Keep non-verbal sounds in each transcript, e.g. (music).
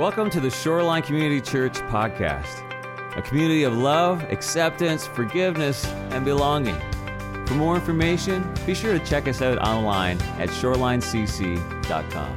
Welcome to the Shoreline Community Church podcast, a community of love, acceptance, forgiveness, and belonging. For more information, be sure to check us out online at shorelinecc.com.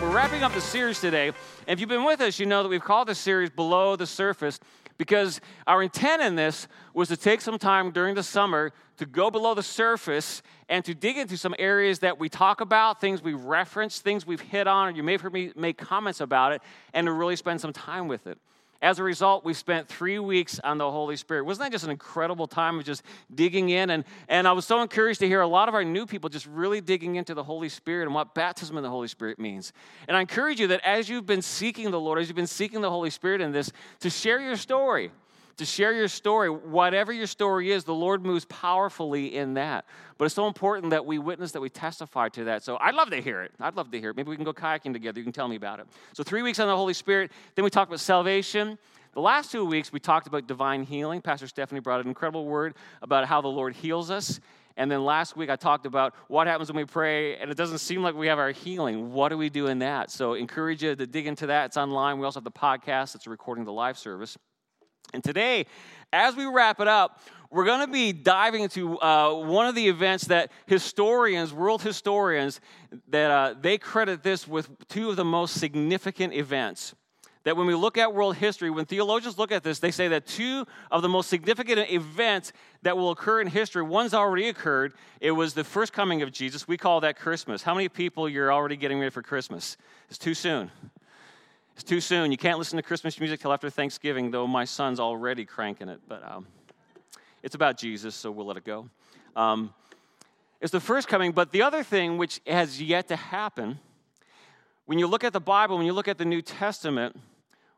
We're wrapping up the series today. If you've been with us, you know that we've called this series Below the Surface because our intent in this was to take some time during the summer to go below the surface and to dig into some areas that we talk about, things we reference, things we've hit on, or you may have heard me make comments about it, and to really spend some time with it. As a result, we spent three weeks on the Holy Spirit. Wasn't that just an incredible time of just digging in? And, and I was so encouraged to hear a lot of our new people just really digging into the Holy Spirit and what baptism in the Holy Spirit means. And I encourage you that as you've been seeking the Lord, as you've been seeking the Holy Spirit in this, to share your story to share your story. Whatever your story is, the Lord moves powerfully in that. But it's so important that we witness, that we testify to that. So I'd love to hear it. I'd love to hear it. Maybe we can go kayaking together. You can tell me about it. So, three weeks on the Holy Spirit. Then we talked about salvation. The last two weeks, we talked about divine healing. Pastor Stephanie brought an incredible word about how the Lord heals us. And then last week, I talked about what happens when we pray and it doesn't seem like we have our healing. What do we do in that? So, encourage you to dig into that. It's online. We also have the podcast that's recording the live service. And today, as we wrap it up, we're going to be diving into uh, one of the events that historians, world historians, that uh, they credit this with two of the most significant events. That when we look at world history, when theologians look at this, they say that two of the most significant events that will occur in history, one's already occurred. It was the first coming of Jesus. We call that Christmas. How many people you're already getting ready for Christmas? It's too soon. It's too soon. You can't listen to Christmas music till after Thanksgiving, though my son's already cranking it. But um, it's about Jesus, so we'll let it go. Um, it's the first coming, but the other thing which has yet to happen, when you look at the Bible, when you look at the New Testament,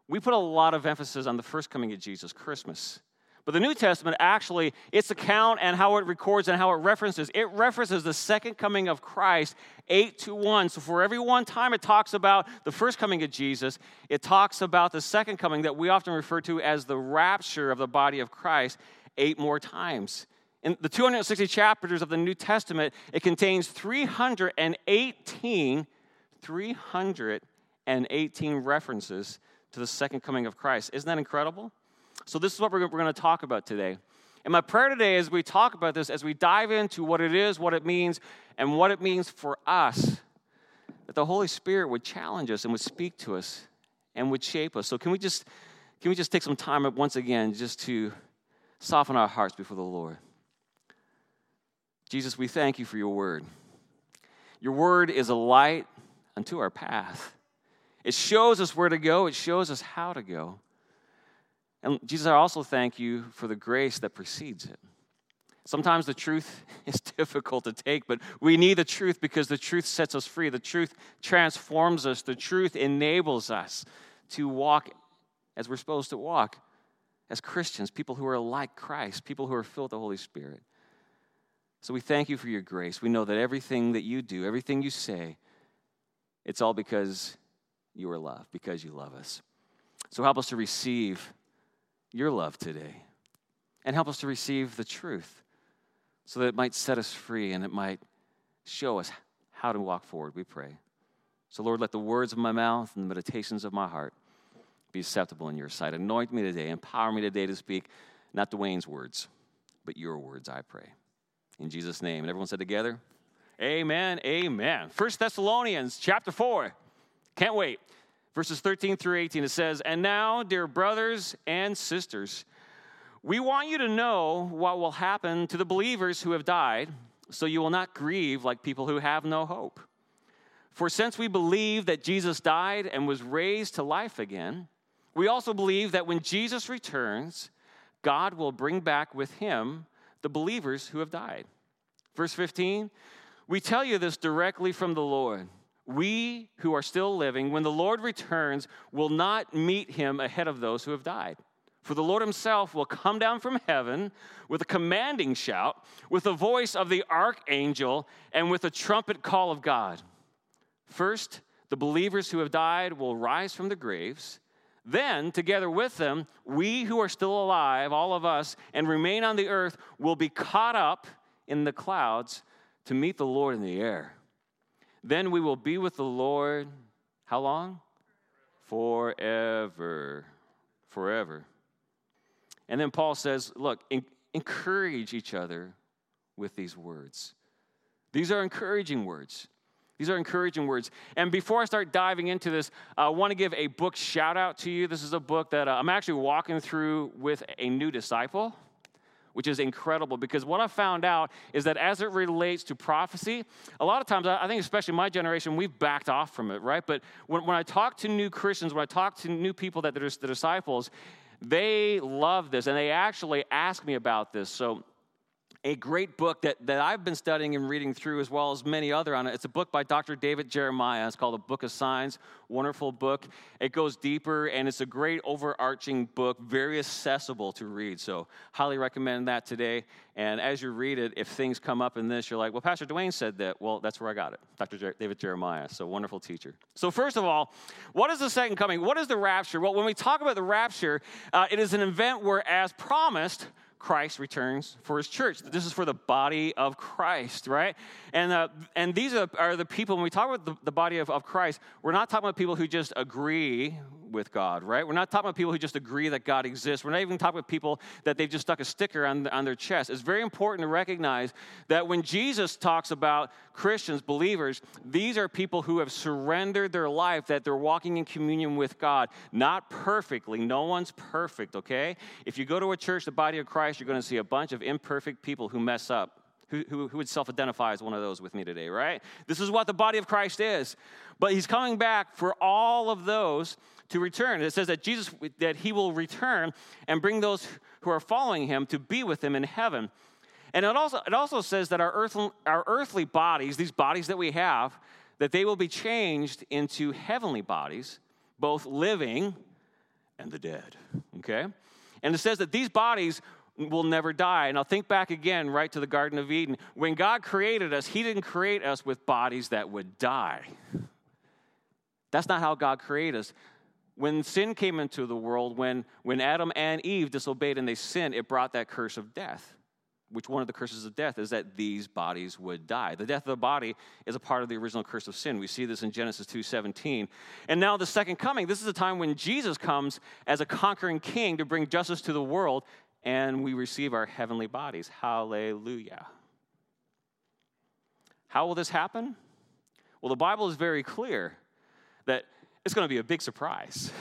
we put a lot of emphasis on the first coming of Jesus, Christmas. But the New Testament actually, its account and how it records and how it references, it references the second coming of Christ eight to one. So for every one time it talks about the first coming of Jesus, it talks about the second coming that we often refer to as the rapture of the body of Christ eight more times. In the 260 chapters of the New Testament, it contains 318, 318 references to the second coming of Christ. Isn't that incredible? So, this is what we're, going to talk about today. And my prayer today as we talk about this, as we dive into what it is, what it means, and what it means for us, that the Holy Spirit would challenge us and would speak to us and would shape us. So, can we just, can we just take some time once again just to soften our hearts before the Lord? Jesus, we thank you for your word. Your word is a light unto our path. It shows us where to go, it shows us how to go. And Jesus, I also thank you for the grace that precedes it. Sometimes the truth (laughs) is difficult to take, but we need the truth because the truth sets us free. The truth transforms us. The truth enables us to walk as we're supposed to walk as Christians, people who are like Christ, people who are filled with the Holy Spirit. So we thank you for your grace. We know that everything that you do, everything you say, it's all because you are love, because you love us. So help us to receive your love today. And help us to receive the truth so that it might set us free and it might show us how to walk forward, we pray. So, Lord, let the words of my mouth and the meditations of my heart be acceptable in your sight. Anoint me today, empower me today to speak not Dwayne's words, but your words, I pray. In Jesus' name. And everyone said together, Amen, amen. First Thessalonians chapter 4. Can't wait verses 13 through 18, it says, And now, dear brothers and sisters, we want you to know what will happen to the believers who have died, so you will not grieve like people who have no hope. For since we believe that Jesus died and was raised to life again, we also believe that when Jesus returns, God will bring back with him the believers who have died. Verse 15, we tell you this directly from the Lord we who are still living, when the Lord returns, will not meet him ahead of those who have died. For the Lord himself will come down from heaven with a commanding shout, with the voice of the archangel, and with a trumpet call of God. First, the believers who have died will rise from the graves. Then, together with them, we who are still alive, all of us, and remain on the earth, will be caught up in the clouds to meet the Lord in the air. Then we will be with the Lord, how long? forever. Forever. And then Paul says, look, encourage each other with these words. These are encouraging words. These are encouraging words. And before I start diving into this, I want to give a book shout out to you. This is a book that uh, I'm actually walking through with a new disciple, which is incredible because what I found out is that as it relates to prophecy, a lot of times, I think especially my generation, we've backed off from it, right? But when, when I talk to new Christians, when I talk to new people that are the disciples, they love this and they actually ask me about this. So a great book that, that I've been studying and reading through, as well as many other on it. It's a book by Dr. David Jeremiah. It's called A Book of Signs. Wonderful book. It goes deeper, and it's a great overarching book, very accessible to read. So, highly recommend that today. And as you read it, if things come up in this, you're like, well, Pastor Dwayne said that. Well, that's where I got it. Dr. Jer- David Jeremiah. So, wonderful teacher. So, first of all, what is the second coming? What is the rapture? Well, when we talk about the rapture, uh, it is an event where, as promised, Christ returns for his church. This is for the body of Christ, right? And, uh, and these are, are, the people, when we talk about the, the body of, of Christ, we're not talking about people who just agree with God, right? We're not talking about people who just agree that God exists. We're not even talking about people that they've just stuck a sticker on, on their chest. It's very important to recognize that when Jesus talks about Christians, believers, these are people who have surrendered their life, that they're walking in communion with God. Not perfectly. No one's perfect, okay? If you go to a church, the body of Christ, you're going to see a bunch of imperfect people who mess up. Who, who, who, would self identify as one of those with me today, right? This is what the body of Christ is. But he's coming back for all of those to return. It says that Jesus, that he will return and bring those who are following him to be with him in heaven. And it also, it also says that our, earth, our earthly bodies, these bodies that we have, that they will be changed into heavenly bodies, both living and the dead. Okay? And it says that these bodies will never die. And I'll think back again, right to the Garden of Eden. When God created us, He didn't create us with bodies that would die. That's not how God created us. When sin came into the world, when, when Adam and Eve disobeyed and they sinned, it brought that curse of death. Which one of the curses of death is that these bodies would die. The death of the body is a part of the original curse of sin. We see this in Genesis 2:17. And now the second coming, this is the time when Jesus comes as a conquering king to bring justice to the world and we receive our heavenly bodies. Hallelujah. How will this happen? Well, the Bible is very clear that it's going to be a big surprise.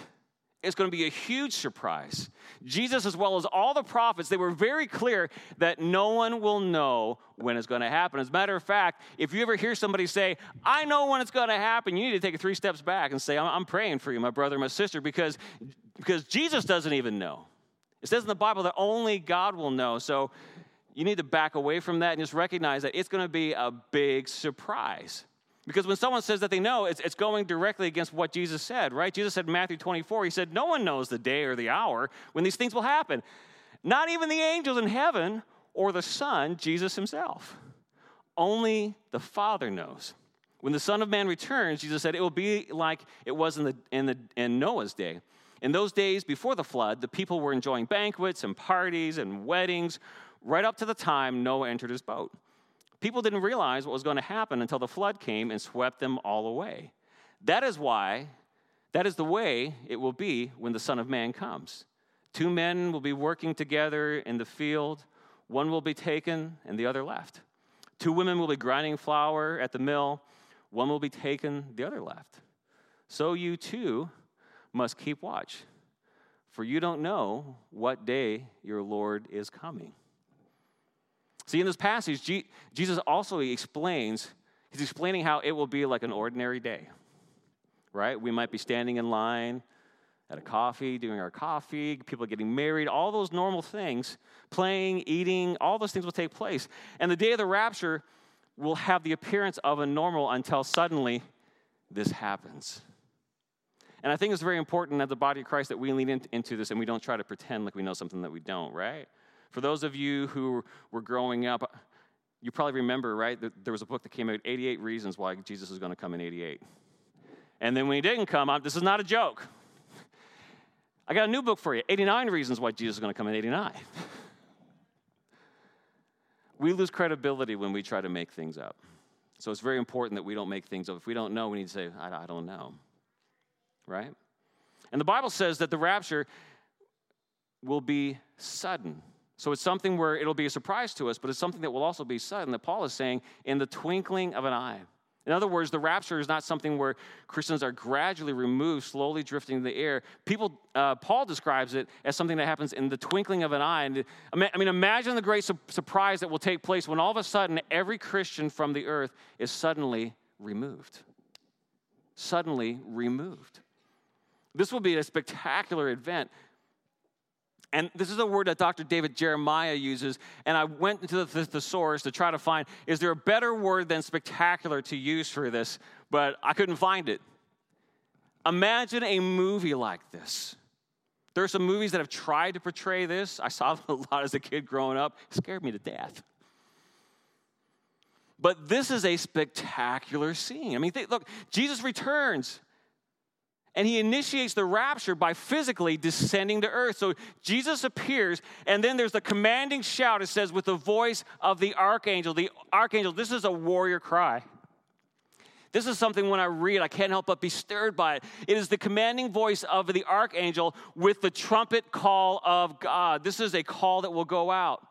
It's going to be a huge surprise. Jesus, as well as all the prophets, they were very clear that no one will know when it's going to happen. As a matter of fact, if you ever hear somebody say, I know when it's going to happen, you need to take three steps back and say, I'm praying for you, my brother, my sister, because, because Jesus doesn't even know. It says in the Bible that only God will know. So you need to back away from that and just recognize that it's going to be a big surprise. Because when someone says that they know, it's, it's going directly against what Jesus said, right? Jesus said in Matthew 24, he said, No one knows the day or the hour when these things will happen. Not even the angels in heaven or the Son, Jesus himself. Only the Father knows. When the Son of Man returns, Jesus said, it will be like it was in, the, in, the, in Noah's day. In those days before the flood, the people were enjoying banquets and parties and weddings right up to the time Noah entered his boat. People didn't realize what was going to happen until the flood came and swept them all away. That is why, that is the way it will be when the Son of Man comes. Two men will be working together in the field, one will be taken and the other left. Two women will be grinding flour at the mill, one will be taken, the other left. So you too must keep watch, for you don't know what day your Lord is coming. See, in this passage, Jesus also explains, he's explaining how it will be like an ordinary day, right? We might be standing in line at a coffee, doing our coffee, people getting married, all those normal things, playing, eating, all those things will take place. And the day of the rapture will have the appearance of a normal until suddenly this happens. And I think it's very important as the body of Christ that we lean into this and we don't try to pretend like we know something that we don't, right? For those of you who were growing up, you probably remember, right, that there was a book that came out 88 Reasons Why Jesus is going to come in 88. And then when he didn't come, I'm, this is not a joke. I got a new book for you 89 Reasons Why Jesus is going to come in 89. (laughs) we lose credibility when we try to make things up. So it's very important that we don't make things up. If we don't know, we need to say, I, I don't know right? And the Bible says that the rapture will be sudden. So it's something where it'll be a surprise to us, but it's something that will also be sudden, that Paul is saying, in the twinkling of an eye. In other words, the rapture is not something where Christians are gradually removed, slowly drifting in the air. People, uh, Paul describes it as something that happens in the twinkling of an eye. And I mean, imagine the great su- surprise that will take place when all of a sudden every Christian from the earth is suddenly removed. Suddenly removed. This will be a spectacular event and this is a word that Dr. David Jeremiah uses. And I went into the thesaurus to try to find is there a better word than spectacular to use for this? But I couldn't find it. Imagine a movie like this. There are some movies that have tried to portray this. I saw (laughs) a lot as a kid growing up. It scared me to death. But this is a spectacular scene. I mean, look, Jesus returns. And he initiates the rapture by physically descending to earth. So Jesus appears, and then there's the commanding shout. It says, with the voice of the archangel. The archangel, this is a warrior cry. This is something when I read, I can't help but be stirred by it. It is the commanding voice of the archangel with the trumpet call of God. This is a call that will go out.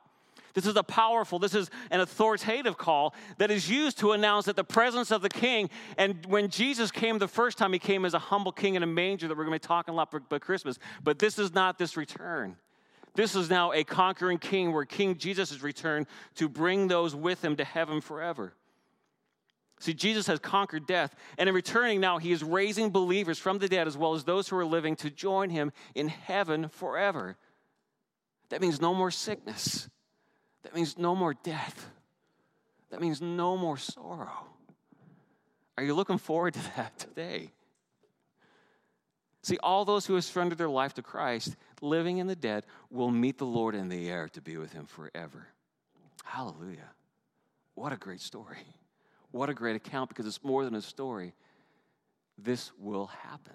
This is a powerful, this is an authoritative call that is used to announce that the presence of the king. And when Jesus came the first time, he came as a humble king in a manger that we're going to be talking a lot about Christmas. But this is not this return. This is now a conquering king where King Jesus has returned to bring those with him to heaven forever. See, Jesus has conquered death, and in returning now, he is raising believers from the dead as well as those who are living to join him in heaven forever. That means no more sickness. That means no more death. That means no more sorrow. Are you looking forward to that today? See, all those who have surrendered their life to Christ, living in the dead, will meet the Lord in the air to be with him forever. Hallelujah. What a great story. What a great account because it's more than a story. This will happen.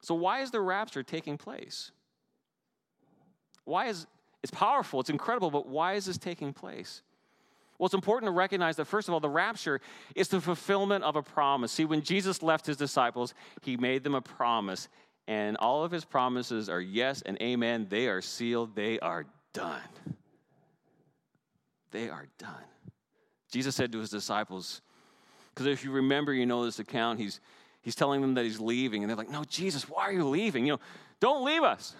So, why is the rapture taking place? Why is it's powerful, it's incredible, but why is this taking place? Well, it's important to recognize that, first of all, the rapture is the fulfillment of a promise. See, when Jesus left his disciples, he made them a promise, and all of his promises are yes and amen. They are sealed, they are done. They are done. Jesus said to his disciples, because if you remember, you know this account, he's, he's telling them that he's leaving, and they're like, No, Jesus, why are you leaving? You know, don't leave us.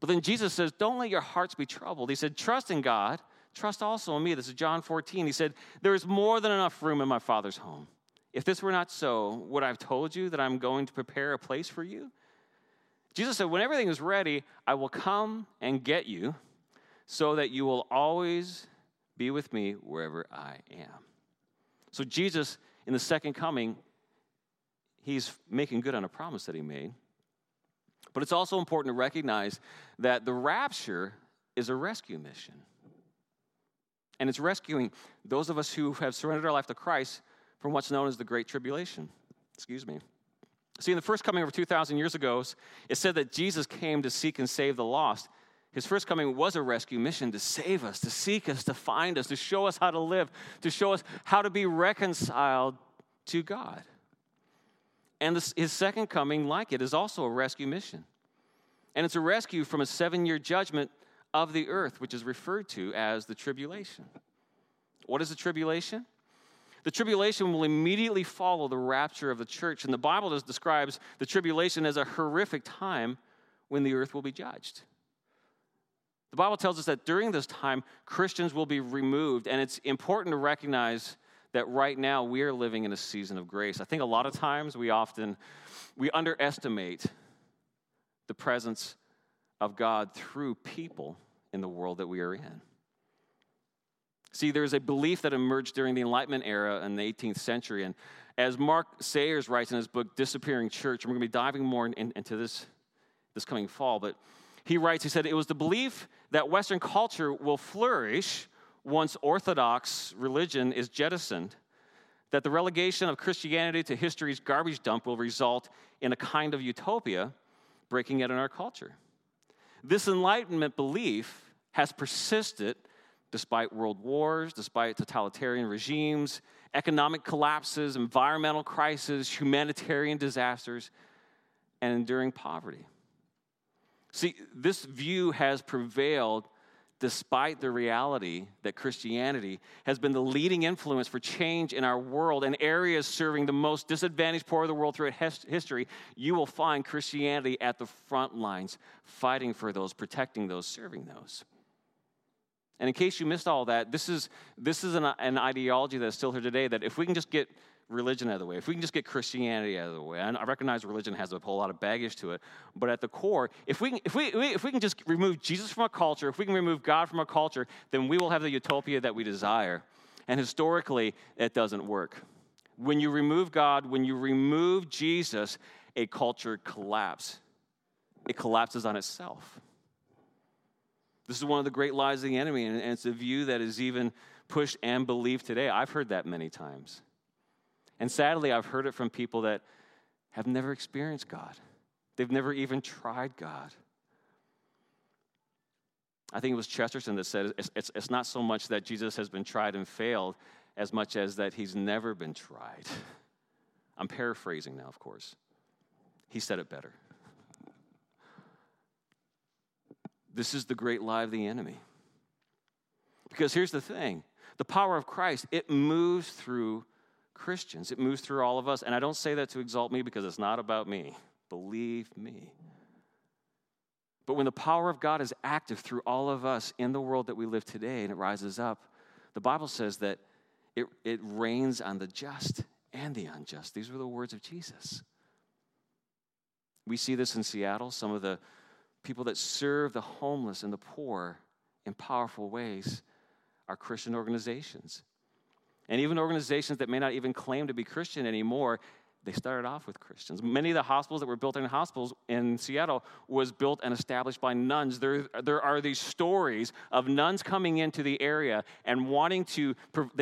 But then Jesus says, Don't let your hearts be troubled. He said, Trust in God, trust also in me. This is John 14. He said, There is more than enough room in my Father's home. If this were not so, would I have told you that I'm going to prepare a place for you? Jesus said, When everything is ready, I will come and get you so that you will always be with me wherever I am. So, Jesus, in the second coming, he's making good on a promise that he made. But it's also important to recognize that the rapture is a rescue mission. And it's rescuing those of us who have surrendered our life to Christ from what's known as the Great Tribulation. Excuse me. See, in the first coming over 2,000 years ago, it said that Jesus came to seek and save the lost. His first coming was a rescue mission to save us, to seek us, to find us, to show us how to live, to show us how to be reconciled to God. And this, his second coming, like it, is also a rescue mission. And it's a rescue from a seven year judgment of the earth, which is referred to as the tribulation. What is the tribulation? The tribulation will immediately follow the rapture of the church. And the Bible just describes the tribulation as a horrific time when the earth will be judged. The Bible tells us that during this time, Christians will be removed. And it's important to recognize that right now we are living in a season of grace. I think a lot of times we often we underestimate the presence of God through people in the world that we are in. See, there's a belief that emerged during the Enlightenment era in the 18th century. And as Mark Sayers writes in his book, Disappearing Church, we're going to be diving more in, into this this coming fall, but he writes, he said, it was the belief that Western culture will flourish once Orthodox religion is jettisoned, that the relegation of Christianity to history's garbage dump will result in a kind of utopia breaking out in our culture. This Enlightenment belief has persisted despite world wars, despite totalitarian regimes, economic collapses, environmental crises, humanitarian disasters. and enduring poverty. See, this view has prevailed despite the reality that Christianity has been the leading influence for change in our world and areas serving the most disadvantaged poor of the world throughout history, you will find Christianity at the front lines, fighting for those, protecting those, serving those. And in case you missed all that, this is, this is an, an ideology that's still here today that if we can just get religion out of the way, if we can just get Christianity out of the way, I recognize religion has a whole lot of baggage to it, but at the core, if we, can, if, we, if we can just remove Jesus from a culture, if we can remove God from a culture, then we will have the utopia that we desire. And historically, it doesn't work. When you remove God, when you remove Jesus, a culture collapses. It collapses on itself. This is one of the great lies of the enemy, and it's a view that is even pushed and believed today. I've heard that many times. And sadly, I've heard it from people that have never experienced God, they've never even tried God. I think it was Chesterton that said it's, it's, it's, not so much that Jesus has been tried and failed as much as that he's never been tried. (laughs) I'm paraphrasing now, of course. He said it better. This is the great lie of the enemy. Because here's the thing the power of Christ, it moves through Christians. It moves through all of us. And I don't say that to exalt me because it's not about me. Believe me. But when the power of God is active through all of us in the world that we live today and it rises up, the Bible says that it, it rains on the just and the unjust. These were the words of Jesus. We see this in Seattle. Some of the people that serve the homeless and the poor in powerful ways are Christian organizations. And even organizations that may not even claim to be Christian anymore, they started off with Christians. Many of the hospitals that were built in hospitals in Seattle was built and established by nuns. There, there are these stories of nuns coming into the area and wanting to,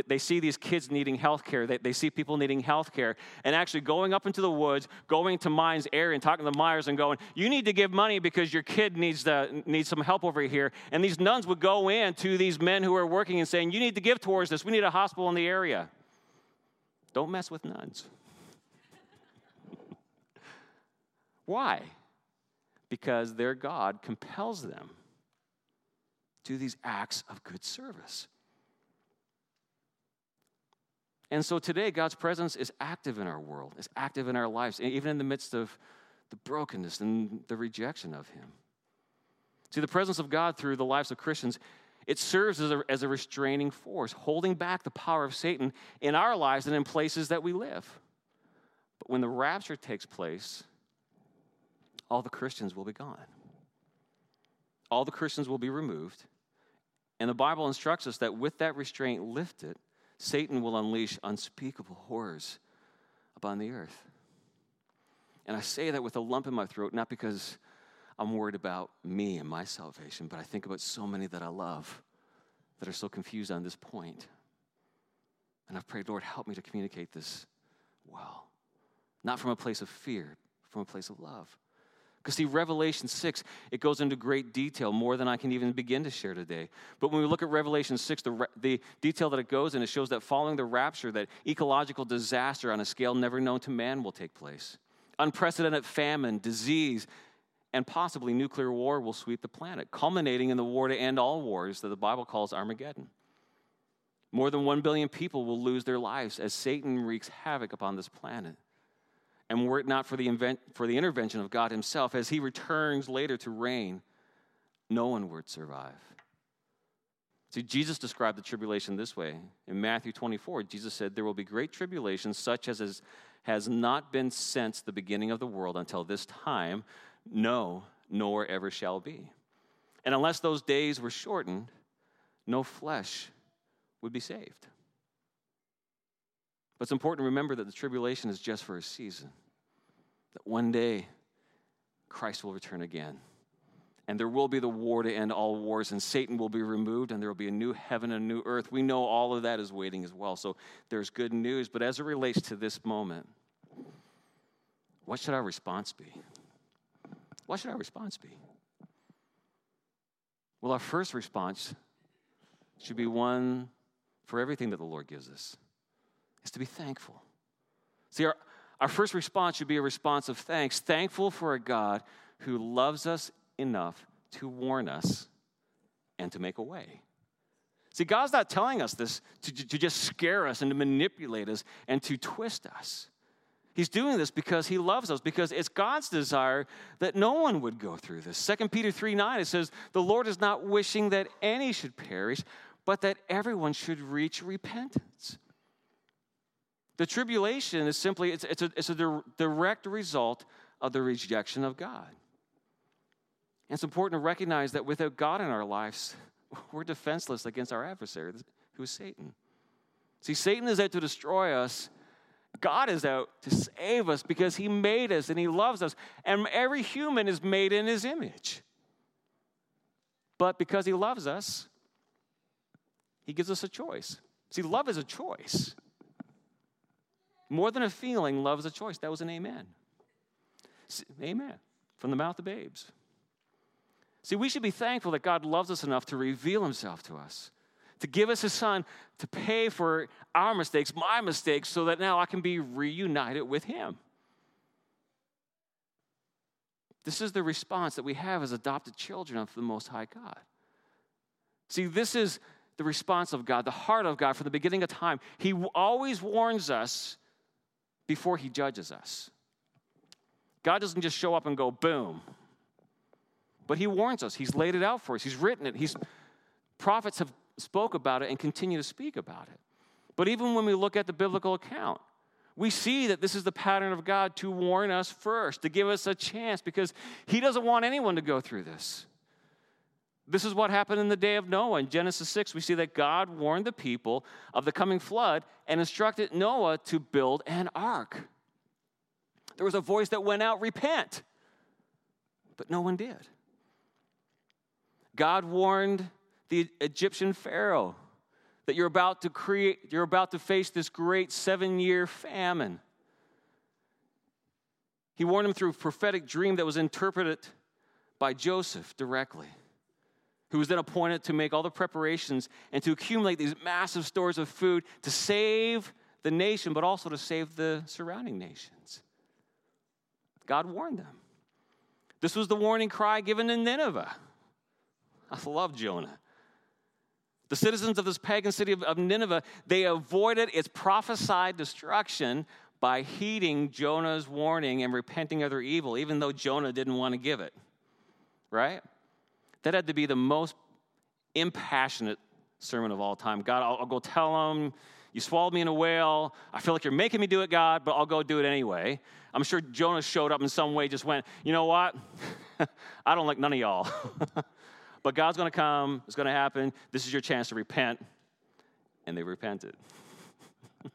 they see these kids needing health care. They, they see people needing health care and actually going up into the woods, going to Mines area and talking to the Myers and going, you need to give money because your kid needs, the, needs some help over here. And these nuns would go in to these men who are working and saying, you need to give towards this. We need a hospital in the area. Don't mess with nuns. Why? Because their God compels them to these acts of good service. And so today, God's presence is active in our world, is active in our lives, even in the midst of the brokenness and the rejection of Him. See, the presence of God through the lives of Christians, it serves as a, as a restraining force, holding back the power of Satan in our lives and in places that we live. But when the rapture takes place, all the Christians will be gone. All the Christians will be removed. And the Bible instructs us that with that restraint lifted, Satan will unleash unspeakable horrors upon the earth. And I say that with a lump in my throat, not because I'm worried about me and my salvation, but I think about so many that I love that are so confused on this point. And I've prayed, Lord, help me to communicate this well. Not from a place of fear, from a place of love. Because, see, Revelation 6, it goes into great detail, more than I can even begin to share today. But when we look at Revelation 6, the, the detail that it goes in, it shows that following the rapture, that ecological disaster on a scale never known to man will take place. Unprecedented famine, disease, and possibly nuclear war will sweep the planet, culminating in the war to end all wars that the Bible calls Armageddon. More than 1 billion people will lose their lives as Satan wreaks havoc upon this planet. And were it not for the, invent, for the intervention of God Himself, as He returns later to reign, no one would survive. See, Jesus described the tribulation this way. In Matthew 24, Jesus said, There will be great tribulation, such as is, has not been since the beginning of the world until this time, no, nor ever shall be. And unless those days were shortened, no flesh would be saved. But it's important to remember that the tribulation is just for a season that one day Christ will return again. And there will be the war to end all wars, and Satan will be removed, and there will be a new heaven and a new earth. We know all of that is waiting as well. So there's good news. But as it relates to this moment, what should our response be? What should our response be? Well, our first response should be one for everything that the Lord gives us, is to be thankful. See, our, our first response should be a response of thanks, thankful for a God who loves us enough to warn us and to make a way. See, God's not telling us this to, to just scare us and to manipulate us and to twist us. He's doing this because he loves us, because it's God's desire that no one would go through this. 2 Peter 3 9, it says, The Lord is not wishing that any should perish, but that everyone should reach repentance. The tribulation is simply, it's, it's a, it's a direct result of the rejection of God. And it's important to recognize that without God in our lives, (laughs) we're defenseless against our adversary, who is Satan. See, Satan is out to destroy us. God is out to save us because he made us and he loves us. And every human is made in his image. But because he loves us, he gives us a choice. See, love is a choice. More than a feeling, love is a choice. That was an amen. Amen. From the mouth of babes. See, we should be thankful that God loves us enough to reveal himself to us, to give us his son to pay for our mistakes, my mistakes, so that now I can be reunited with him. This is the response that we have as adopted children of the Most High God. See, this is the response of God, the heart of God from the beginning of time. He always warns us before he judges us. God doesn't just show up and go, boom. But he warns us. He's laid it out for us. He's written it. He's prophets have spoke about it and continue to speak about it. But even when we look at the biblical account, we see that this is the pattern of God to warn us first, to give us a chance, because He doesn't want anyone to go through this. This is what happened in the day of Noah. In Genesis 6, we see that God warned the people of the coming flood and instructed Noah to build an ark. There was a voice that went out, repent. But no one did. God warned the Egyptian Pharaoh that you're about to create, you're about to face this great seven year famine. He warned him through a prophetic dream that was interpreted by Joseph directly who was then appointed to make all the preparations and to accumulate these massive stores of food to save the nation, but also to save the surrounding nations. God warned them. This was the warning cry given to Nineveh. I love Jonah. The citizens of this pagan city of Nineveh, they avoided its prophesied destruction by heeding Jonah's warning and repenting of their evil, even though Jonah didn't want to give it. Right? That had to be the most impassionate sermon of all time. God, I'll, I'll go tell them, you swallowed me in a whale. I feel like you're making me do it, God, but I'll go do it anyway. I'm sure Jonah showed up in some way, just went, you know what? (laughs) I don't like none of y'all. (laughs) but God's going to come, it's going to happen. This is your chance to repent. And they repented.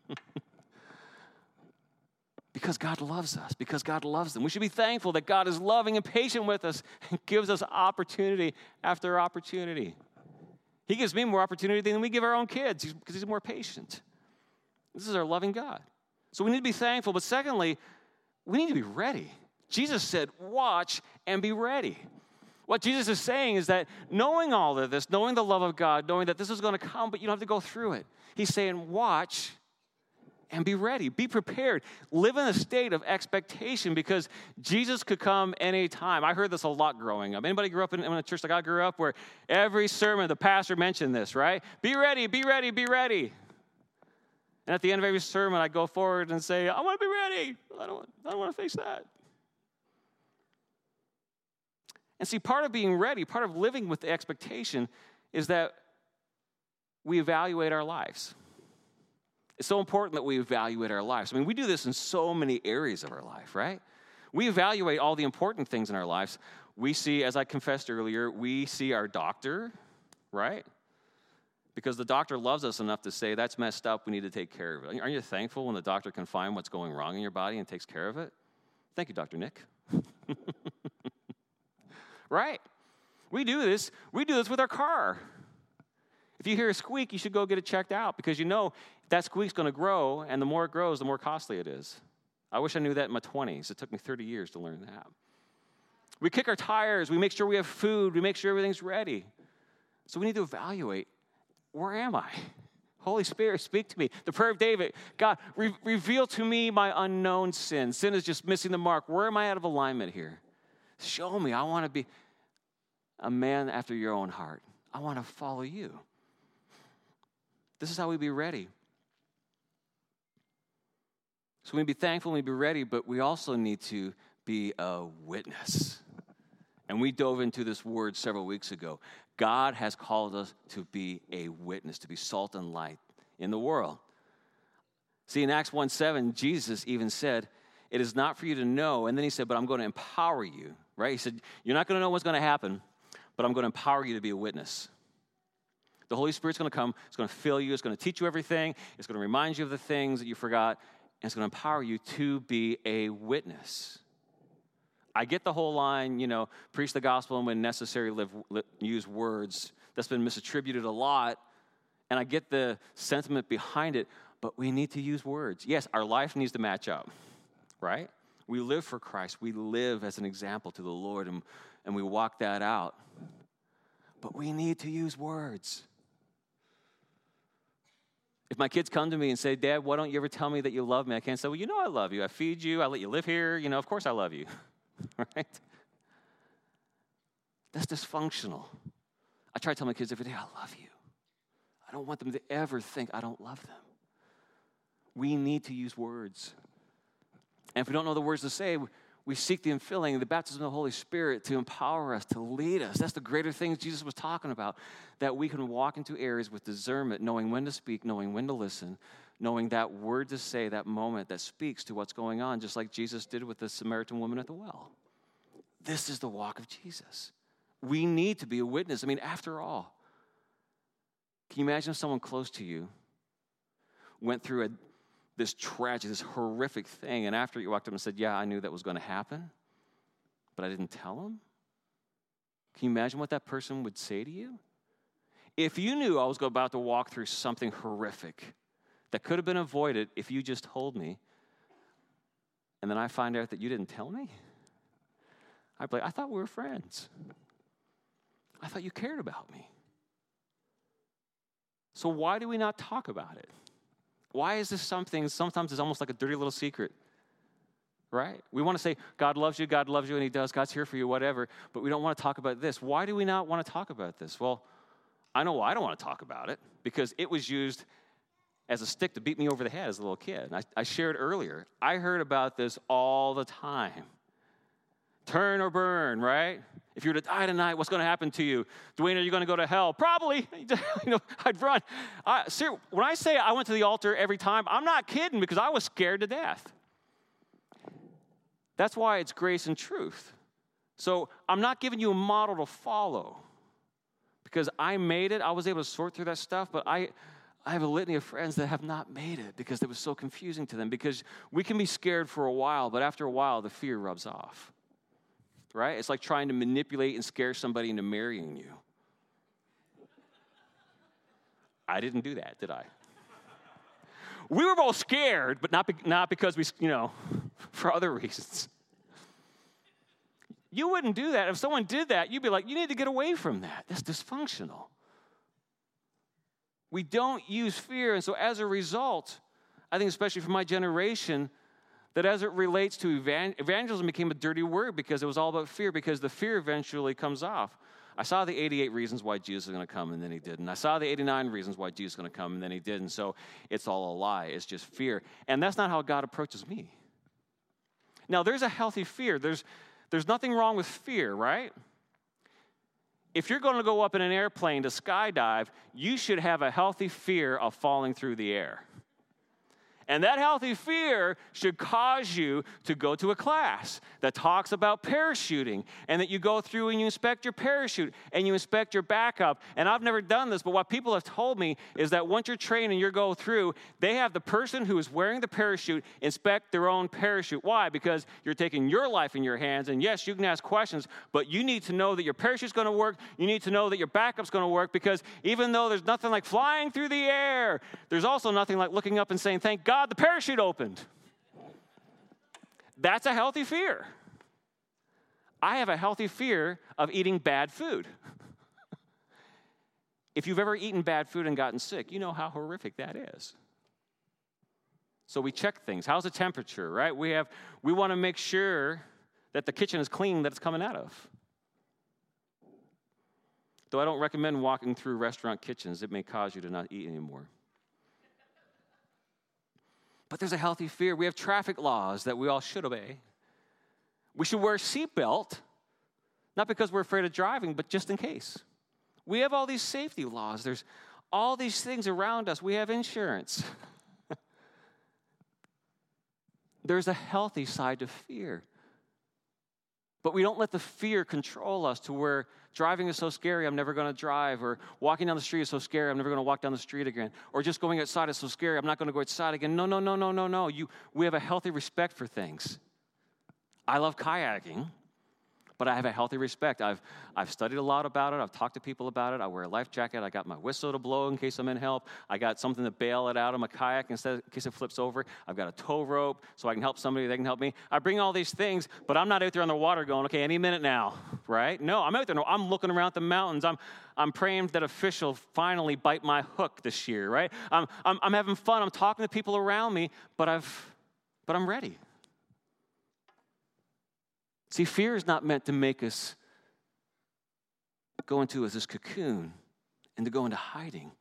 (laughs) because God loves us, because God loves them. We should be thankful that God is loving and patient with us and gives us opportunity after opportunity. He gives me more opportunity than we give our own kids because he's more patient. This is our loving God. So we need to be thankful, but secondly, we need to be ready. Jesus said, Watch and be ready. What Jesus is saying is that knowing all of this, knowing the love of God, knowing that this is going to come, but you don't have to go through it, he's saying, Watch and be ready. Be prepared. Live in a state of expectation because Jesus could come anytime. I heard this a lot growing up. Anybody grew up in, in a church like I grew up where every sermon the pastor mentioned this, right? Be ready, be ready, be ready. And at the end of every sermon, I go forward and say, I want to be ready. I don't, I don't want to face that. And see, part of being ready, part of living with the expectation is that we evaluate our lives. It's so important that we evaluate our lives. I mean, we do this in so many areas of our life, right? We evaluate all the important things in our lives. We see, as I confessed earlier, we see our doctor, right? Because the doctor loves us enough to say, that's messed up, we need to take care of it. Aren't you thankful when the doctor can find what's going wrong in your body and takes care of it? Thank you, Dr. Nick. (laughs) right? We do this. We do this with our car. If you hear a squeak, you should go get it checked out because you know that squeak's going to grow, and the more it grows, the more costly it is. I wish I knew that in my 20s. It took me 30 years to learn that. We kick our tires, we make sure we have food, we make sure everything's ready. So we need to evaluate where am I? (laughs) Holy Spirit, speak to me. The prayer of David God, re- reveal to me my unknown sin. Sin is just missing the mark. Where am I out of alignment here? Show me. I want to be a man after your own heart. I want to follow you. This is how we be ready. So we need to be thankful, we need to be ready, but we also need to be a witness. And we dove into this word several weeks ago. God has called us to be a witness, to be salt and light in the world. See, in Acts 1 7, Jesus even said, It is not for you to know. And then he said, But I'm going to empower you, right? He said, You're not going to know what's going to happen, but I'm going to empower you to be a witness. The Holy Spirit's going to come, it's going to fill you, it's going to teach you everything, it's going to remind you of the things that you forgot, and it's going to empower you to be a witness. I get the whole line, you know, preach the gospel and when necessary, live, use words. That's been misattributed a lot. And I get the sentiment behind it, but we need to use words. Yes, our life needs to match up, right? We live for Christ. We live as an example to the Lord and, and we walk that out. But we need to use words. If my kids come to me and say, Dad, why don't you ever tell me that you love me? I can't say, Well, you know I love you. I feed you. I let you live here. You know, of course I love you. (laughs) right? That's dysfunctional. I try to tell my kids every day, I love you. I don't want them to ever think I don't love them. We need to use words. And if we don't know the words to say, we seek the infilling, the baptism of the Holy Spirit to empower us, to lead us. That's the greater things Jesus was talking about, that we can walk into areas with discernment, knowing when to speak, knowing when to listen, knowing that word to say, that moment that speaks to what's going on, just like Jesus did with the Samaritan woman at the well. This is the walk of Jesus. We need to be a witness. I mean, after all, can you imagine if someone close to you went through a, this tragic, this horrific thing, and after he walked up and said, Yeah, I knew that was going to happen, but I didn't tell him. Can you imagine what that person would say to you? If you knew I was about to walk through something horrific, that could have been avoided if you just told me. And then I find out that you didn't tell me. I'd be like, I thought we were friends. I thought you cared about me. So why do we not talk about it? Why is this something sometimes it's almost like a dirty little secret? Right? We want to say, God loves you, God loves you, and He does, God's here for you, whatever, but we don't want to talk about this. Why do we not want to talk about this? Well, I know why I don't want to talk about it because it was used as a stick to beat me over the head as a little kid. I, I shared earlier, I heard about this all the time. Turn or burn, right? If you were to die tonight, what's going to happen to you? Dwayne, are you going to go to hell? Probably. (laughs) you know, I'd run. I, ser- when I say I went to the altar every time, I'm not kidding because I was scared to death. That's why it's grace and truth. So I'm not giving you a model to follow because I made it. I was able to sort through that stuff, but I, I have a litany of friends that have not made it because it was so confusing to them. Because we can be scared for a while, but after a while, the fear rubs off. Right? It's like trying to manipulate and scare somebody into marrying you. I didn't do that, did I? We were both scared, but not, be, not because we, you know, (laughs) for other reasons. You wouldn't do that. If someone did that, you'd be like, you need to get away from that. That's dysfunctional. We don't use fear. And so as a result, I think, especially for my generation, that as it relates to evangelism became a dirty word because it was all about fear, because the fear eventually comes off. I saw the 88 reasons why Jesus is going to come, and then he didn't. I saw the 89 reasons why Jesus is going to come, and then he didn't. So it's all a lie. It's just fear. And that's not how God approaches me. Now, there's a healthy fear. There's, there's nothing wrong with fear, right? if you're going to go up in an airplane to skydive, you should have a healthy fear of falling through the air. And that healthy fear should cause you to go to a class that talks about parachuting and that you go through and you inspect your parachute and you inspect your backup. And I've never done this, but what people have told me is that once you're trained and you go through, they have the person who is wearing the parachute inspect their own parachute. Why? Because you're taking your life in your hands. And yes, you can ask questions, but you need to know that your parachute's going to work. You need to know that your backup's going to work because even though there's nothing like flying through the air, there's also nothing like looking up and saying, Thank God God, the parachute opened. That's a healthy fear. I have a healthy fear of eating bad food. (laughs) If you've ever eaten bad food and gotten sick, you know how horrific that is. So we check things. How's the temperature, right? We have we want to make sure that the kitchen is clean that it's coming out of. Though I don't recommend walking through restaurant kitchens, it may cause you to not eat anymore. But there's a healthy fear. We have traffic laws that we all should obey. We should wear a seatbelt, not because we're afraid of driving, but just in case. We have all these safety laws. There's all these things around us. We have insurance. (laughs) There's a healthy side to fear. But we don't let the fear control us to where driving is so scary, I'm never going to drive, or walking down the street is so scary, I'm never going to walk down the street again, or just going outside is so scary, I'm not going to go outside again. No, no, no, no, no, no. You, we have a healthy respect for things. I love kayaking but I have a healthy respect. I've, I've studied a lot about it. I've talked to people about it. I wear a life jacket. I got my whistle to blow in case I'm in help. I got something to bail it out of my kayak instead, in case it flips over. I've got a tow rope so I can help somebody. They can help me. I bring all these things, but I'm not out there on the water going, okay, any minute now, right? No, I'm out there. No, I'm looking around the mountains. I'm, I'm praying that a fish will finally bite my hook this year, right? I'm, I'm, I'm having fun. I'm talking to people around me, but, I've, but I'm ready. See, fear is not meant to make us go into this cocoon and to go into hiding.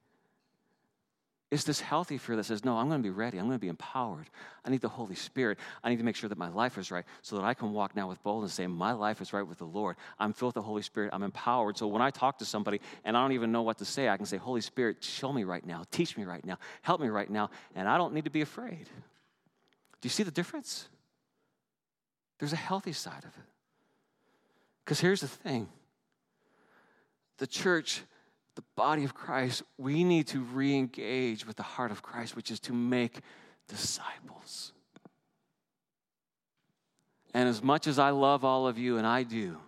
It's this healthy fear that says, No, I'm going to be ready. I'm going to be empowered. I need the Holy Spirit. I need to make sure that my life is right so that I can walk now with boldness and say, My life is right with the Lord. I'm filled with the Holy Spirit. I'm empowered. So when I talk to somebody and I don't even know what to say, I can say, Holy Spirit, show me right now. Teach me right now. Help me right now. And I don't need to be afraid. Do you see the difference? There's a healthy side of it. Because here's the thing the church, the body of Christ, we need to re engage with the heart of Christ, which is to make disciples. And as much as I love all of you, and I do,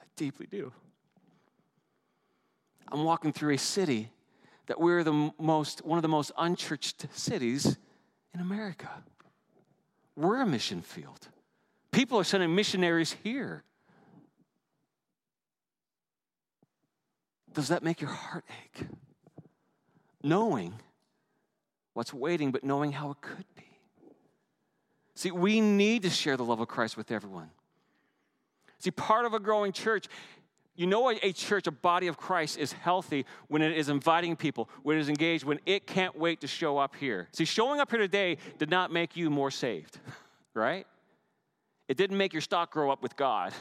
I deeply do, I'm walking through a city that we're the most, one of the most unchurched cities in America. We're a mission field. People are sending missionaries here. Does that make your heart ache? Knowing what's waiting, but knowing how it could be. See, we need to share the love of Christ with everyone. See, part of a growing church, you know, a, church, a body of Christ is healthy when it is inviting people, when it is engaged, when it can't wait to show up here. See, showing up here today did not make you more saved, (laughs) right? It didn't make your stock grow up with God.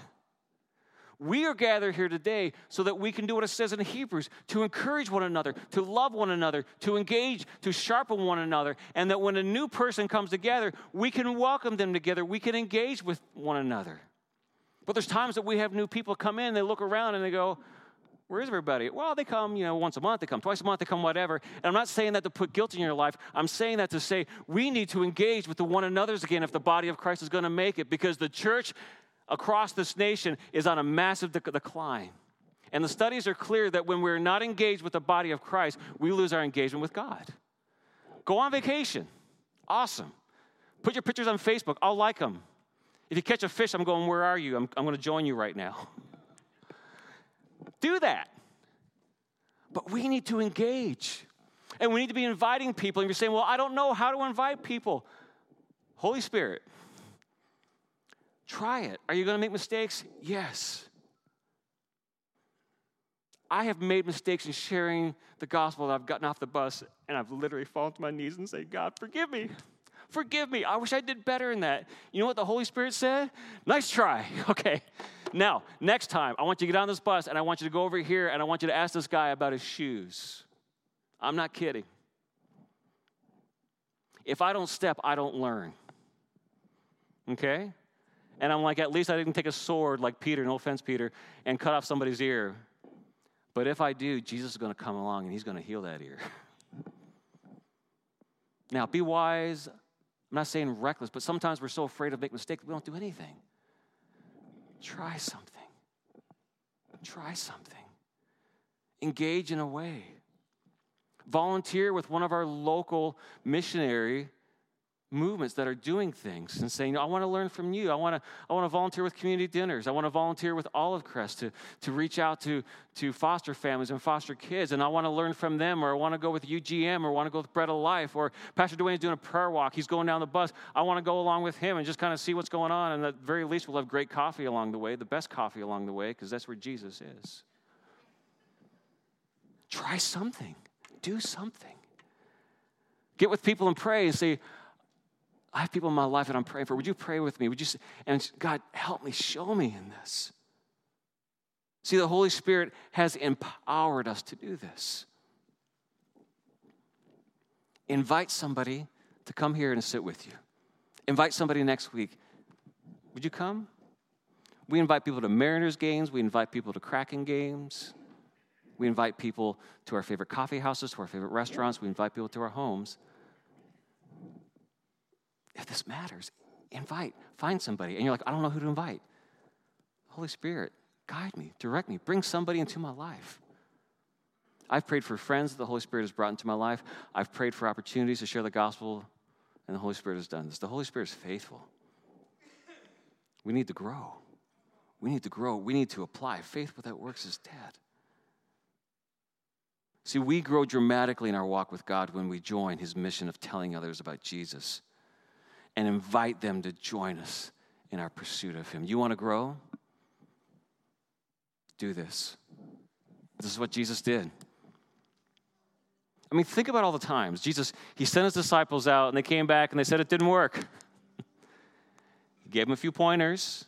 We are gathered here today so that we can do what it says in Hebrews to encourage one another, to love one another, to engage, to sharpen one another, and that when a new person comes together, we can welcome them together, we can engage with one another. But there's times that we have new people come in, they look around and they go, Where is everybody? Well, they come, you know, once a month, they come twice a month, they come whatever. And I'm not saying that to put guilt in your life. I'm saying that to say we need to engage with the one another's again if the body of Christ is going to make it because the church across this nation is on a massive decline. And the studies are clear that when we're not engaged with the body of Christ, we lose our engagement with God. Go on vacation. Awesome. Put your pictures on Facebook. I'll like them. If you catch a fish, I'm going, Where are you? I'm, I'm going to join you right now. (laughs) Do that. But we need to engage. And we need to be inviting people. And you're saying, Well, I don't know how to invite people. Holy Spirit, Try it. Are you going to make mistakes? Yes. I have made mistakes in sharing the gospel. that I've gotten off the bus and I've literally fallen to my knees and said, God, forgive me. Forgive me. I wish I did better in that. You know what the Holy Spirit said? Nice try. (laughs) Okay. Now, next time, I want you to get on this bus and I want you to go over here and I want you to ask this guy about his shoes. I'm not kidding. If I don't step, I don't learn. Okay? And I'm like, at least I didn't take a sword like Peter, no offense, Peter, and cut off somebody's ear. But if I do, Jesus is going to come along and he's going to heal that ear. (laughs) now, be wise. I'm not saying reckless, but sometimes we're so afraid of making mistakes we don't do anything. Try something. Try something. Engage in a way. Volunteer with one of our local missionary movements that are doing things and saying, I want to learn from you. I want to, I want to volunteer with community dinners. I want to volunteer with Olive Crest to, to reach out to, to foster families and foster kids. And I want to learn from them, or I want to go with UGM, or I want to go with Bread of Life, or Pastor Dwayne is doing a prayer walk. He's going down the bus. I want to go along with him and just kind of see what's going on. And at the very least, we'll have great coffee along the way, the best coffee along the way, because that's where Jesus is. Try something, do something. Get with people and pray and say, I have people in my life that I'm praying for. Would you pray with me? Would you and God, help me, show me in this. See, the Holy Spirit has empowered us to do this. Invite somebody to come here and sit with you. Invite somebody next week. Would you come? We invite people to Mariners games. We invite people to Kraken games. We invite people to our favorite coffee houses, to our favorite restaurants. We invite people to our homes if this matters, invite, find somebody. And you're like, I don't know who to invite. Holy Spirit, guide me, direct me, bring somebody into my life. I've prayed for friends that the Holy Spirit has brought into my life. I've prayed for opportunities to share the gospel, and the Holy Spirit has done this. The Holy Spirit is faithful. We need to grow. We need to grow. We need to apply. Faith without works is dead. See, we grow dramatically in our walk with God when we join his mission of telling others about Jesus and invite them to join us in our pursuit of Him. You want to grow? Do this. This is what Jesus did. I mean, think about all the times. Jesus, He sent His disciples out and they came back and they said it didn't work. (laughs) he gave them a few pointers.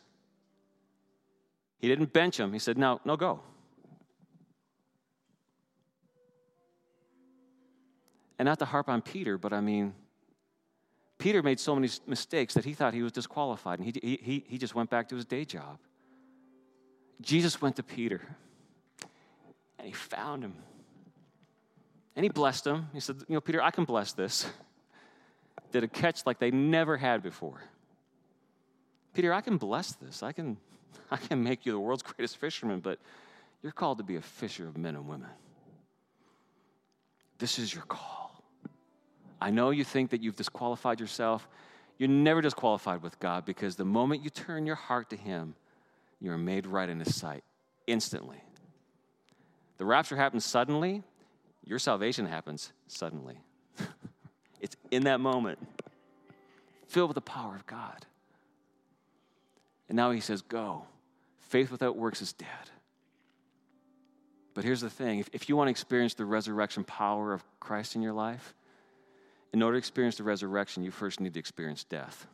He didn't bench them. He said, no, no, go. And not to harp on Peter, but I mean, Peter made so many mistakes that he thought he was disqualified, and he, he, he just went back to his day job. Jesus went to Peter, and he found him. And he blessed him. He said, You know, Peter, I can bless this. Did a catch like they never had before. Peter, I can bless this. I can, (laughs) I can make you the world's greatest fisherman, but you're called to be a fisher of men and women. This is your call. I know you think that you've disqualified yourself. You're never disqualified with God because the moment you turn your heart to Him, you're made right in His sight instantly. The rapture happens suddenly, your salvation happens suddenly. (laughs) it's in that moment, filled with the power of God. And now He says, Go. Faith without works is dead. But here's the thing if, if you want to experience the resurrection power of Christ in your life, in order to experience the resurrection, you first need to experience death.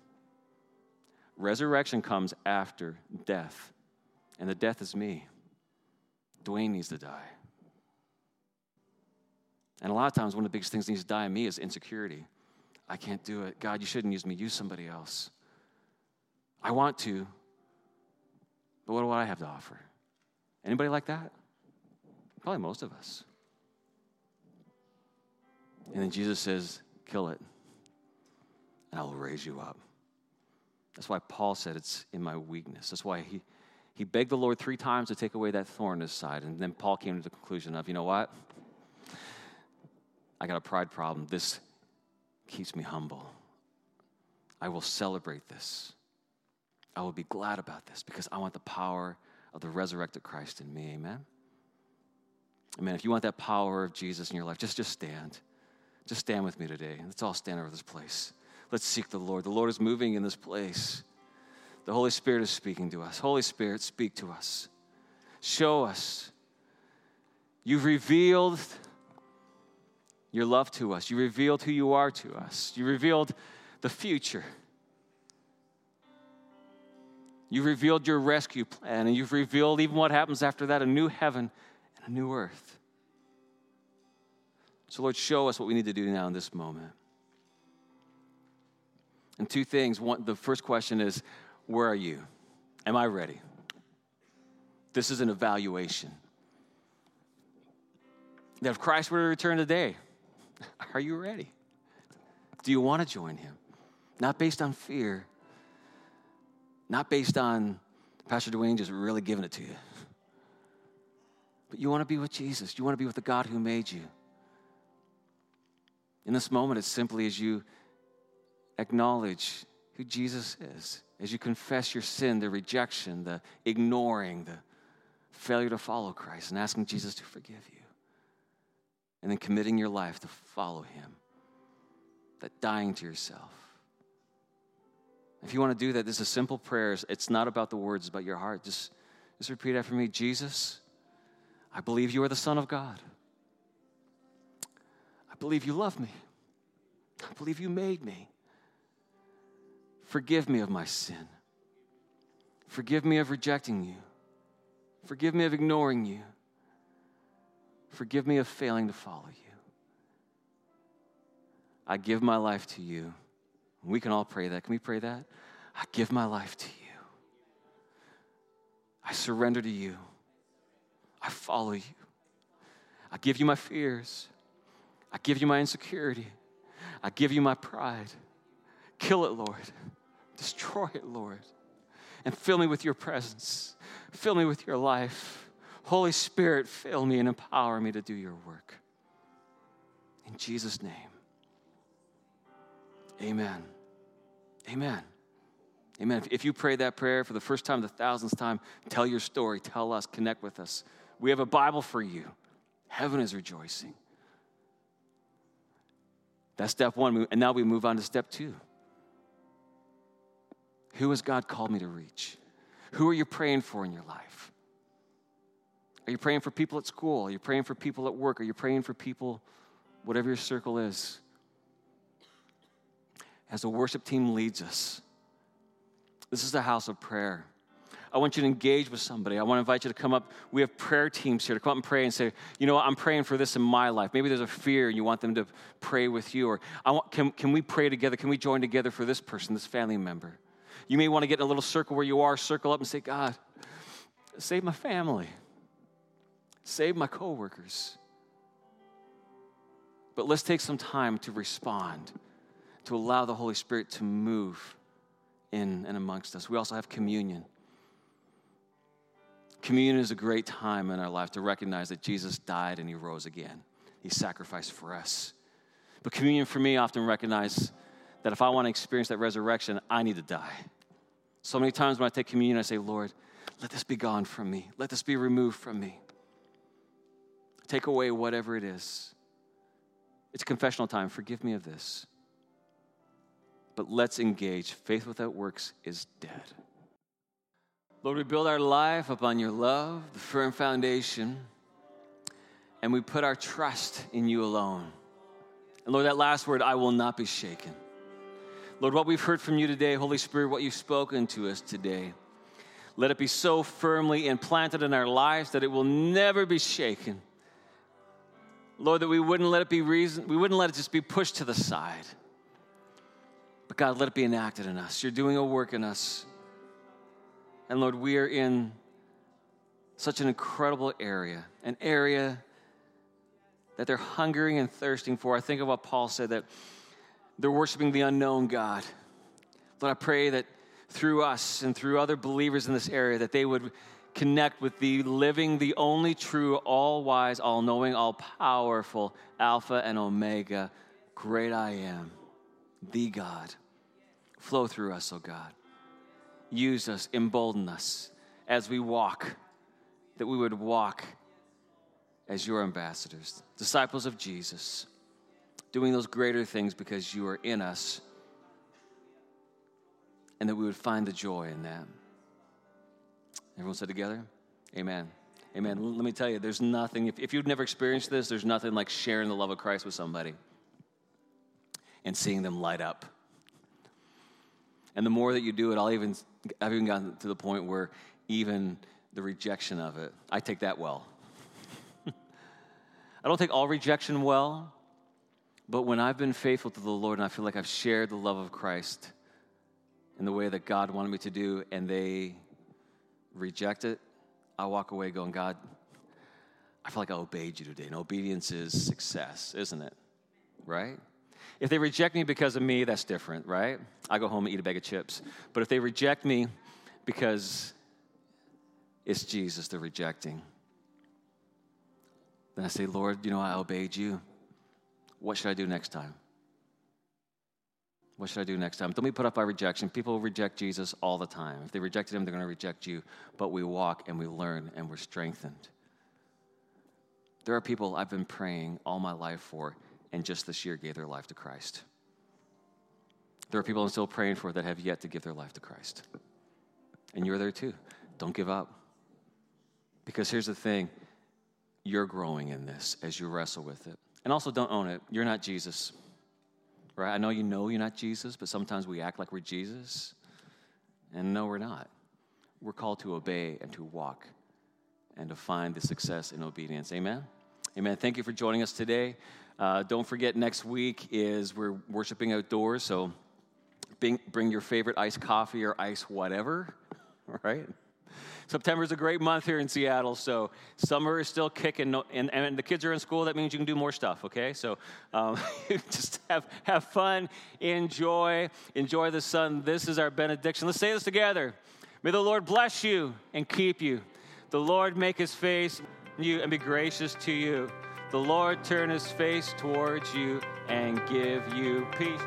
Resurrection comes after death, and the death is me. Dwayne needs to die. And a lot of times, one of the biggest things that needs to die in me is insecurity. I can't do it. God, you shouldn't use me. Use somebody else. I want to, but what do I have to offer? Anybody like that? Probably most of us. And then Jesus says, kill it, and I will raise you up. That's why Paul said it's in my weakness. That's why he, he begged the Lord three times to take away that thorn in his side. And then Paul came to the conclusion of, you know what? I got a pride problem. This keeps me humble. I will celebrate this. I will be glad about this because I want the power of the resurrected Christ in me. Amen. Amen. If you want that power of Jesus in your life, just, just stand. Just stand with me today. Let's all stand over this place. Let's seek the Lord. The Lord is moving in this place. The Holy Spirit is speaking to us. Holy Spirit, speak to us. Show us. You've revealed your love to us. You revealed who you are to us. You revealed the future. You revealed your rescue plan, and you've revealed even what happens after that a new heaven and a new earth. So, Lord, show us what we need to do now in this moment. And two things. One, the first question is, where are you? Am I ready? This is an evaluation. That if Christ were to return today, (laughs) are you ready? Do you want to join him? Not based on fear, not based on Pastor Dwayne just really giving it to you. But you want to be with Jesus. You want to be with the God who made you. In this moment, it's simply as you acknowledge who Jesus is, as you confess your sin, the rejection, the ignoring, the failure to follow Christ, and asking Jesus to forgive you. And then committing your life to follow Him, that dying to yourself. If you want to do that, this is simple prayer. It's not about the words, it's about your heart. Just, just repeat after me Jesus, I believe you are the Son of God. Believe you love me. I believe you made me. Forgive me of my sin. Forgive me of rejecting you. Forgive me of ignoring you. Forgive me of failing to follow you. I give my life to you. We can all pray that. Can we pray that? I give my life to you. I surrender to you. I follow you. I give you my fears. I give you my insecurity. I give you my pride. Kill it, Lord. Destroy it, Lord. And fill me with your presence. Fill me with your life. Holy Spirit, fill me and empower me to do your work. In Jesus' name. Amen. Amen. Amen. If you pray that prayer for the first time, the thousandth time, tell your story, tell us, connect with us. We have a Bible for you. Heaven is rejoicing. That's step one. And now we move on to step two. Who has God called me to reach? Who are you praying for in your life? Are you praying for people at school? Are you praying for people at work? Are you praying for people, whatever your circle is? As the worship team leads us, this is the house of prayer. I want you to engage with somebody. I want to invite you to come up. We have prayer teams here to come up and pray and say, you know what, I'm praying for this in my life. Maybe there's a fear and you want them to pray with you. Or I want, can, can we pray together? Can we join together for this person, this family member? You may want to get in a little circle where you are, circle up and say, God, save my family, save my coworkers. But let's take some time to respond, to allow the Holy Spirit to move in and amongst us. We also have communion. Communion is a great time in our life to recognize that Jesus died and he rose again. He sacrificed for us. But communion for me often recognizes that if I want to experience that resurrection, I need to die. So many times when I take communion, I say, Lord, let this be gone from me. Let this be removed from me. Take away whatever it is. It's confessional time. Forgive me of this. But let's engage. Faith without works is dead. Lord, we build our life upon your love, the firm foundation, and we put our trust in you alone. And Lord, that last word, I will not be shaken. Lord, what we've heard from you today, Holy Spirit, what you've spoken to us today, let it be so firmly implanted in our lives that it will never be shaken. Lord, that we wouldn't let it be reason, we wouldn't let it just be pushed to the side. But God, let it be enacted in us. You're doing a work in us. And Lord, we are in such an incredible area, an area that they're hungering and thirsting for. I think of what Paul said that they're worshiping the unknown God. Lord, I pray that through us and through other believers in this area, that they would connect with the living, the only true, all wise, all knowing, all powerful Alpha and Omega, great I am, the God. Flow through us, oh God use us, embolden us as we walk, that we would walk as your ambassadors, disciples of Jesus, doing those greater things because you are in us, and that we would find the joy in them. Everyone said together? Amen. Amen. Let me tell you, there's nothing, if, if you've never experienced this, there's nothing like sharing the love of Christ with somebody and seeing them light up. And the more that you do it, I'll even I've even gotten to the point where even the rejection of it, I take that well. (laughs) I don't take all rejection well, but when I've been faithful to the Lord and I feel like I've shared the love of Christ in the way that God wanted me to do, and they reject it, I walk away going, God, I feel like I obeyed you today. And obedience is success, isn't it? Right? If they reject me because of me, that's different, right? I go home and eat a bag of chips. But if they reject me because it's Jesus they're rejecting, then I say, Lord, you know, I obeyed you. What should I do next time? What should I do next time? Don't be put up by rejection. People reject Jesus all the time. If they rejected him, they're going to reject you. But we walk and we learn and we're strengthened. There are people I've been praying all my life for, and just this year gave their life to Christ. There are people I'm still praying for that have yet to give their life to Christ. And you're there too. Don't give up. Because here's the thing you're growing in this as you wrestle with it. And also, don't own it. You're not Jesus. Right? I know you know you're not Jesus, but sometimes we act like we're Jesus. And no, we're not. We're called to obey and to walk and to find the success in obedience. Amen? Amen. Thank you for joining us today. Uh, don't forget, next week is we're worshiping outdoors, so bring, bring your favorite iced coffee or ice whatever, (laughs) right? September is a great month here in Seattle, so summer is still kicking, and, and the kids are in school. That means you can do more stuff, okay? So um, (laughs) just have, have fun, enjoy, enjoy the sun. This is our benediction. Let's say this together. May the Lord bless you and keep you. The Lord make his face you and be gracious to you. The Lord turn his face towards you and give you peace.